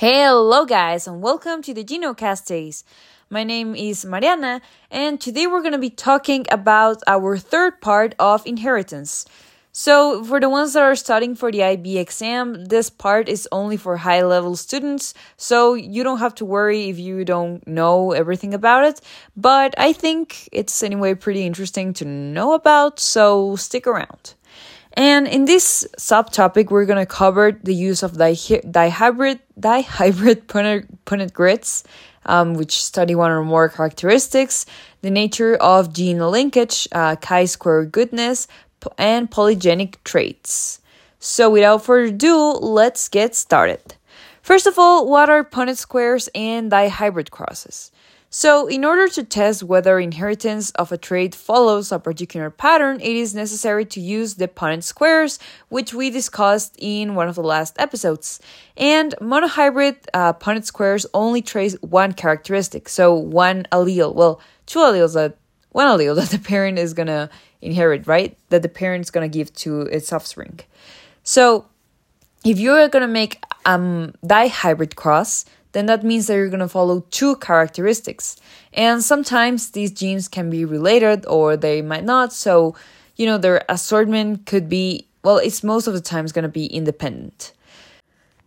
Hello, guys, and welcome to the GenoCast Days. My name is Mariana, and today we're going to be talking about our third part of inheritance. So, for the ones that are studying for the IB exam, this part is only for high level students, so you don't have to worry if you don't know everything about it. But I think it's anyway pretty interesting to know about, so stick around. And in this subtopic, we're going to cover the use of dihybrid, dihybrid Punnett, grids, um, which study one or more characteristics, the nature of gene linkage, uh, chi-square goodness, and polygenic traits. So without further ado, let's get started. First of all, what are Punnett squares and dihybrid crosses? So, in order to test whether inheritance of a trait follows a particular pattern, it is necessary to use the Punnett squares, which we discussed in one of the last episodes. And monohybrid uh, Punnett squares only trace one characteristic, so one allele. Well, two alleles that one allele that the parent is gonna inherit, right? That the parent is gonna give to its offspring. So, if you're gonna make um dihybrid cross, then that means that you're going to follow two characteristics. And sometimes these genes can be related or they might not. So, you know, their assortment could be, well, it's most of the times going to be independent.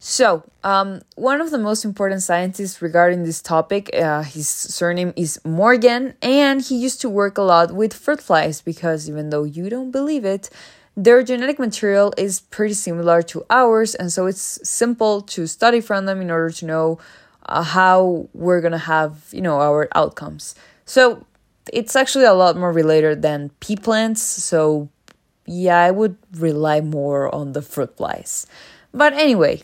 So, um, one of the most important scientists regarding this topic, uh, his surname is Morgan, and he used to work a lot with fruit flies because even though you don't believe it, their genetic material is pretty similar to ours, and so it's simple to study from them in order to know uh, how we're gonna have, you know, our outcomes. So it's actually a lot more related than pea plants. So yeah, I would rely more on the fruit flies. But anyway,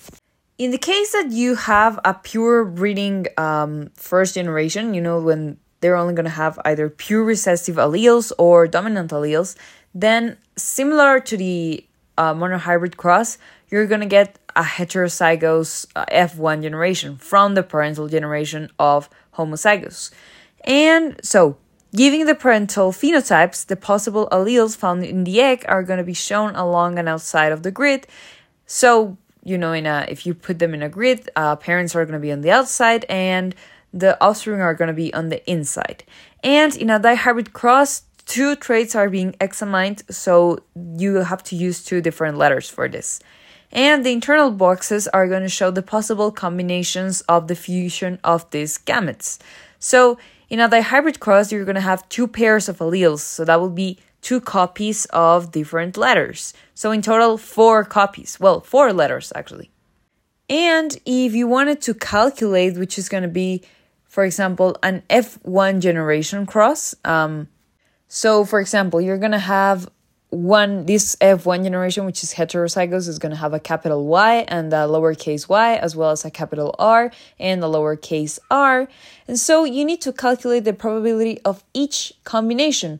in the case that you have a pure breeding um, first generation, you know, when they're only going to have either pure recessive alleles or dominant alleles, then similar to the uh, monohybrid cross, you're to get a heterozygous uh, F1 generation from the parental generation of homozygous. And so, giving the parental phenotypes, the possible alleles found in the egg are going to be shown along and outside of the grid. So, you know, in a, if you put them in a grid, uh, parents are going to be on the outside and the offspring are going to be on the inside. And in a dihybrid cross, two traits are being examined, so you have to use two different letters for this. And the internal boxes are going to show the possible combinations of the fusion of these gametes. So in a dihybrid cross, you're going to have two pairs of alleles, so that will be two copies of different letters. So in total, four copies. Well, four letters actually. And if you wanted to calculate, which is going to be, for example, an F1 generation cross, um, so, for example, you're going to have one this F1 generation, which is heterozygous, is going to have a capital Y and a lowercase y, as well as a capital R and a lowercase r. And so you need to calculate the probability of each combination.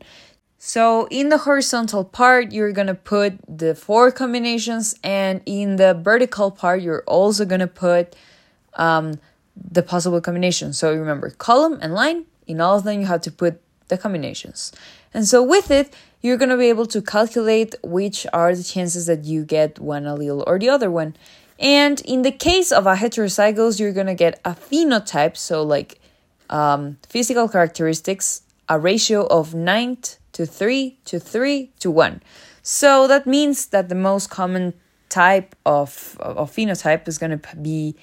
So in the horizontal part, you're going to put the four combinations, and in the vertical part, you're also going to put um, the possible combinations. So remember, column and line, in all of them, you have to put the combinations. And so with it, you're going to be able to calculate which are the chances that you get one allele or the other one. And in the case of a heterozygous, you're going to get a phenotype, so like um, physical characteristics, a ratio of 9 to 3 to 3 to 1. So that means that the most common type of, of phenotype is going to be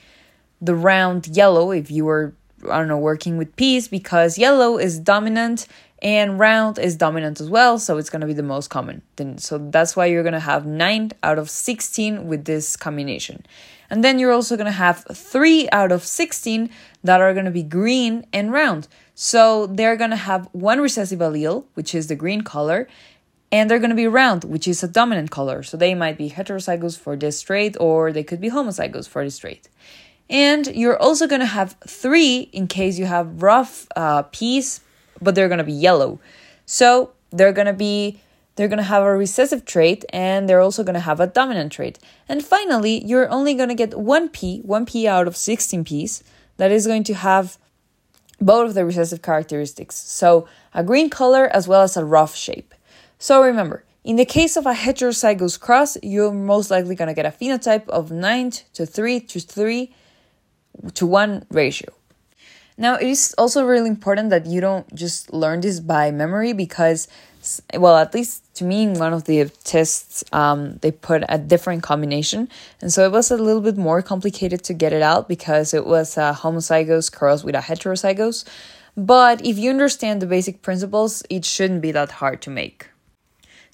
the round yellow if you were, I don't know, working with peas, because yellow is dominant and round is dominant as well so it's going to be the most common. Then so that's why you're going to have 9 out of 16 with this combination. And then you're also going to have 3 out of 16 that are going to be green and round. So they're going to have one recessive allele which is the green color and they're going to be round which is a dominant color. So they might be heterozygous for this trait or they could be homozygous for this trait and you're also going to have three in case you have rough uh, peas but they're going to be yellow. So they're going to be they're going to have a recessive trait and they're also going to have a dominant trait. And finally, you're only going to get one pea, one pea out of 16 peas that is going to have both of the recessive characteristics. So a green color as well as a rough shape. So remember, in the case of a heterozygous cross, you're most likely going to get a phenotype of 9 to 3 to 3 to 1 ratio. Now, it is also really important that you don't just learn this by memory because, well, at least to me, in one of the tests, um, they put a different combination. And so it was a little bit more complicated to get it out because it was a homozygous cross with a heterozygous. But if you understand the basic principles, it shouldn't be that hard to make.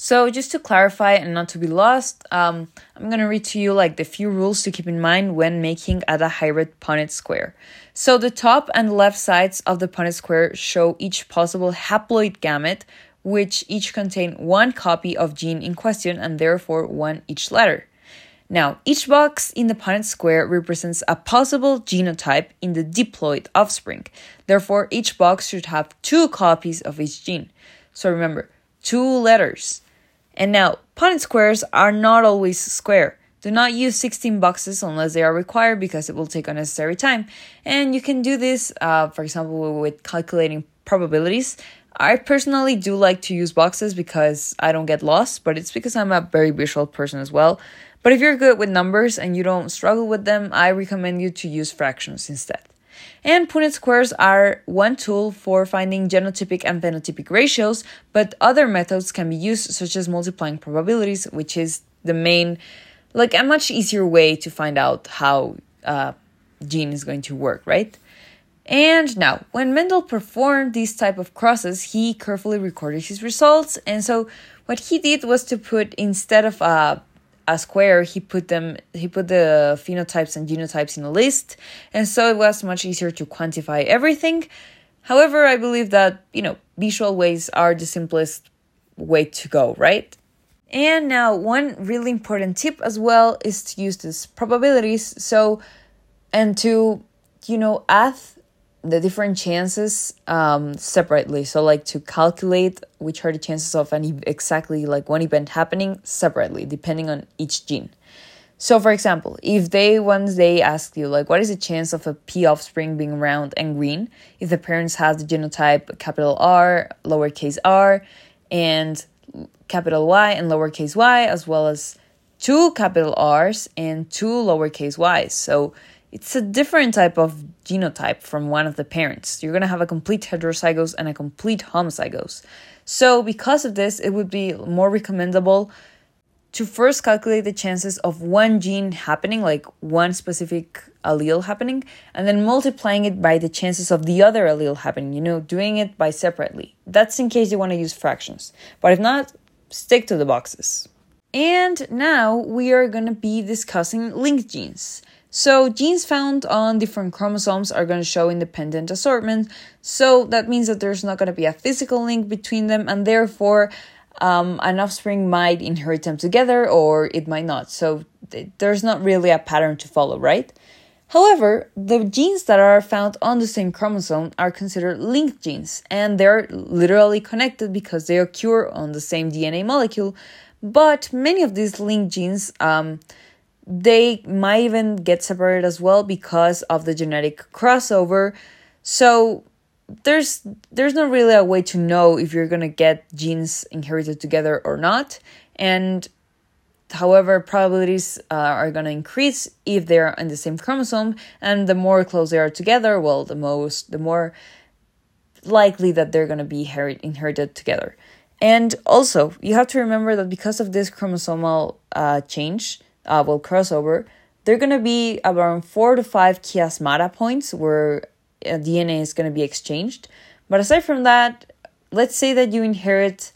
So, just to clarify and not to be lost, um, I'm to read to you like the few rules to keep in mind when making a hybrid Punnett square. So, the top and left sides of the Punnett square show each possible haploid gamete, which each contain one copy of gene in question and therefore one each letter. Now, each box in the Punnett square represents a possible genotype in the diploid offspring. Therefore, each box should have two copies of each gene. So remember, two letters. And now, Punnett squares are not always square. Do not use 16 boxes unless they are required because it will take unnecessary time. And you can do this, uh, for example, with calculating probabilities. I personally do like to use boxes because I don't get lost, but it's because I'm a very visual person as well. But if you're good with numbers and you don't struggle with them, I recommend you to use fractions instead. And Punnett squares are one tool for finding genotypic and phenotypic ratios, but other methods can be used, such as multiplying probabilities, which is the main, like a much easier way to find out how uh, gene is going to work, right? And now, when Mendel performed these type of crosses, he carefully recorded his results, and so what he did was to put instead of a a square, he put them he put the phenotypes and genotypes in a list, and so it was much easier to quantify everything. However, I believe that, you know, visual ways are the simplest way to go, right? And now one really important tip as well is to use these probabilities. So and to, you know, add the different chances um, separately. So, like to calculate which are the chances of any exactly like one event happening separately, depending on each gene. So, for example, if they once they ask you like, what is the chance of a pea offspring being round and green if the parents have the genotype capital R, lowercase r, and capital Y and lowercase y, as well as two capital R's and two lowercase y's. So it's a different type of genotype from one of the parents. You're going to have a complete heterozygous and a complete homozygous. So, because of this, it would be more recommendable to first calculate the chances of one gene happening, like one specific allele happening, and then multiplying it by the chances of the other allele happening, you know, doing it by separately. That's in case you want to use fractions. But if not, stick to the boxes. And now we are going to be discussing linked genes. So, genes found on different chromosomes are going to show independent assortment. So, that means that there's not going to be a physical link between them, and therefore, um, an offspring might inherit them together or it might not. So, th- there's not really a pattern to follow, right? However, the genes that are found on the same chromosome are considered linked genes, and they're literally connected because they occur on the same DNA molecule. But many of these linked genes, um, they might even get separated as well because of the genetic crossover. So there's there's not really a way to know if you're gonna get genes inherited together or not, and however probabilities uh, are gonna increase if they're in the same chromosome, and the more close they are together, well, the most the more likely that they're gonna be inherit, inherited together. And also, you have to remember that because of this chromosomal uh, change, uh, will cross over, they're going to be around four to five chiasmata points where uh, DNA is going to be exchanged. But aside from that, let's say that you inherit,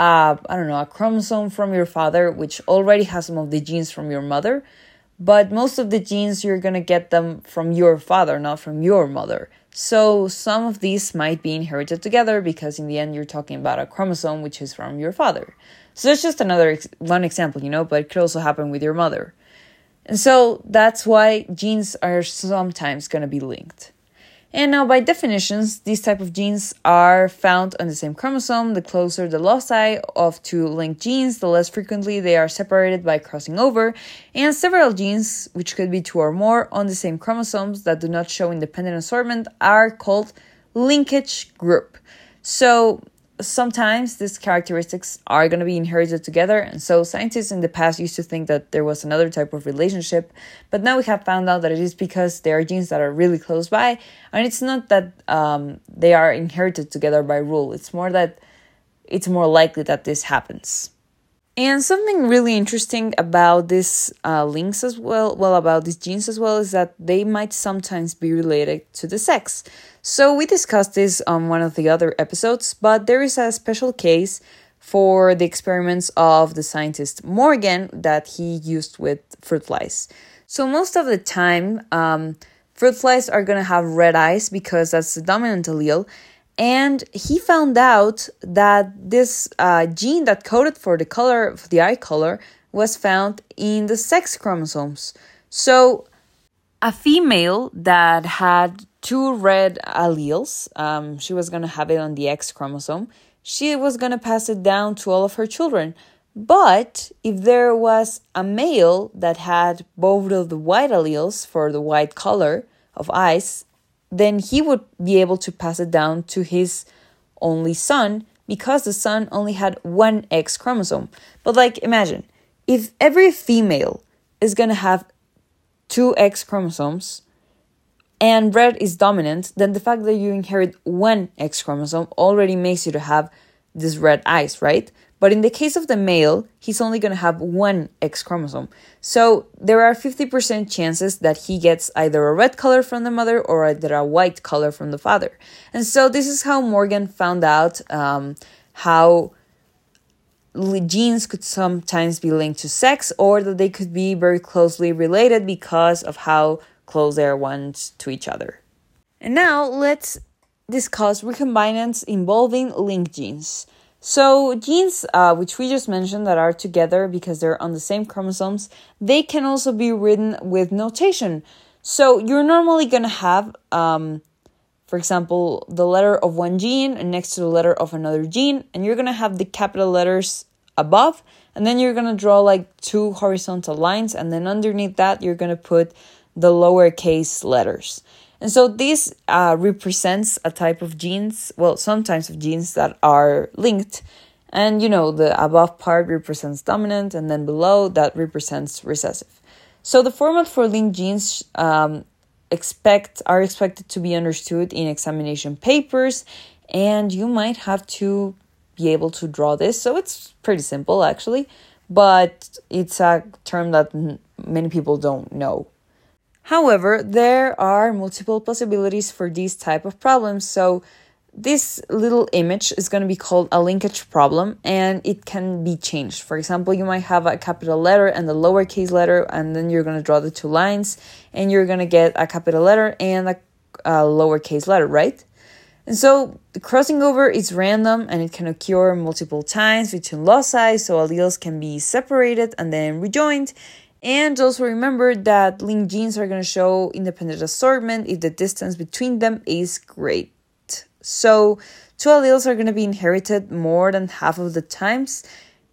uh, I don't know, a chromosome from your father, which already has some of the genes from your mother. But most of the genes, you're to get them from your father, not from your mother. So some of these might be inherited together because in the end, you're talking about a chromosome which is from your father. So that's just another ex- one example, you know, but it could also happen with your mother. And so that's why genes are sometimes going to be linked. And now by definitions, these type of genes are found on the same chromosome. The closer the loci of two linked genes, the less frequently they are separated by crossing over. And several genes, which could be two or more, on the same chromosomes that do not show independent assortment are called linkage group. So sometimes these characteristics are going to be inherited together. And so scientists in the past used to think that there was another type of relationship. But now we have found out that it is because there are genes that are really close by. And it's not that um, they are inherited together by rule, it's more that it's more likely that this happens. And something really interesting about these uh, links as well, well, about these genes as well, is that they might sometimes be related to the sex. So we discussed this on one of the other episodes, but there is a special case for the experiments of the scientist Morgan that he used with fruit flies. So most of the time, um, fruit flies are to have red eyes because that's the dominant allele, and he found out that this uh, gene that coded for the color, for the eye color, was found in the sex chromosomes. So, a female that had two red alleles, um, she was going to have it on the X chromosome, she was going to pass it down to all of her children. But if there was a male that had both of the white alleles for the white color of eyes, then he would be able to pass it down to his only son because the son only had one X chromosome. But, like, imagine if every female is gonna have two X chromosomes and red is dominant, then the fact that you inherit one X chromosome already makes you to have these red eyes, right? But in the case of the male, he's only going to have one X chromosome. So there are 50% chances that he gets either a red color from the mother or either a white color from the father. And so this is how Morgan found out um, how genes could sometimes be linked to sex or that they could be very closely related because of how close they are one to each other. And now let's discuss recombinants involving linked genes. So, genes, uh, which we just mentioned, that are together because they're on the same chromosomes, they can also be written with notation. So, you're normally going to have, um, for example, the letter of one gene next to the letter of another gene, and you're going to have the capital letters above, and then you're going to draw like two horizontal lines, and then underneath that, you're going to put the lowercase letters. And so this uh, represents a type of genes, well, some types of genes that are linked. And you know, the above part represents dominant, and then below that represents recessive. So the format for linked genes um, expect are expected to be understood in examination papers, and you might have to be able to draw this. So it's pretty simple actually, but it's a term that many people don't know However, there are multiple possibilities for these type of problems. So this little image is going to be called a linkage problem and it can be changed. For example, you might have a capital letter and a lowercase letter, and then you're going to draw the two lines, and you're going to get a capital letter and a, a lowercase letter, right? And so the crossing over is random and it can occur multiple times between loci, so alleles can be separated and then rejoined. And also remember that linked genes are going to show independent assortment if the distance between them is great. So, two alleles are going to be inherited more than half of the times,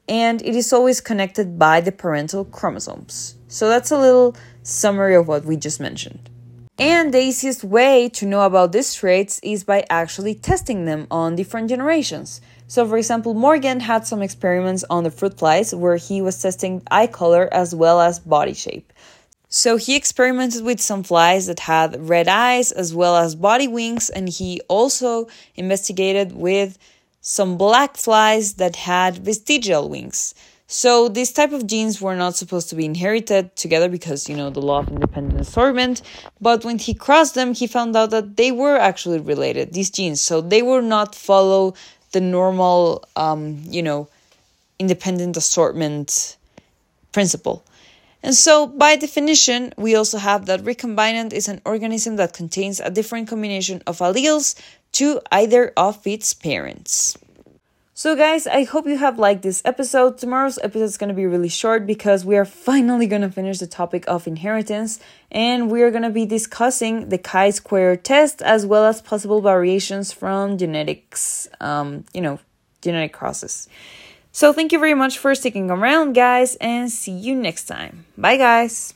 and it is always connected by the parental chromosomes. So, that's a little summary of what we just mentioned. And the easiest way to know about these traits is by actually testing them on different generations. So, for example, Morgan had some experiments on the fruit flies where he was testing eye color as well as body shape. So, he experimented with some flies that had red eyes as well as body wings, and he also investigated with some black flies that had vestigial wings. So these type of genes were not supposed to be inherited together because you know the law of independent assortment. But when he crossed them, he found out that they were actually related. These genes, so they were not follow the normal, um, you know, independent assortment principle. And so, by definition, we also have that recombinant is an organism that contains a different combination of alleles to either of its parents. So, guys, I hope you have liked this episode. Tomorrow's episode is going to be really short because we are finally going to finish the topic of inheritance and we are going to be discussing the chi square test as well as possible variations from genetics, um, you know, genetic crosses. So, thank you very much for sticking around, guys, and see you next time. Bye, guys.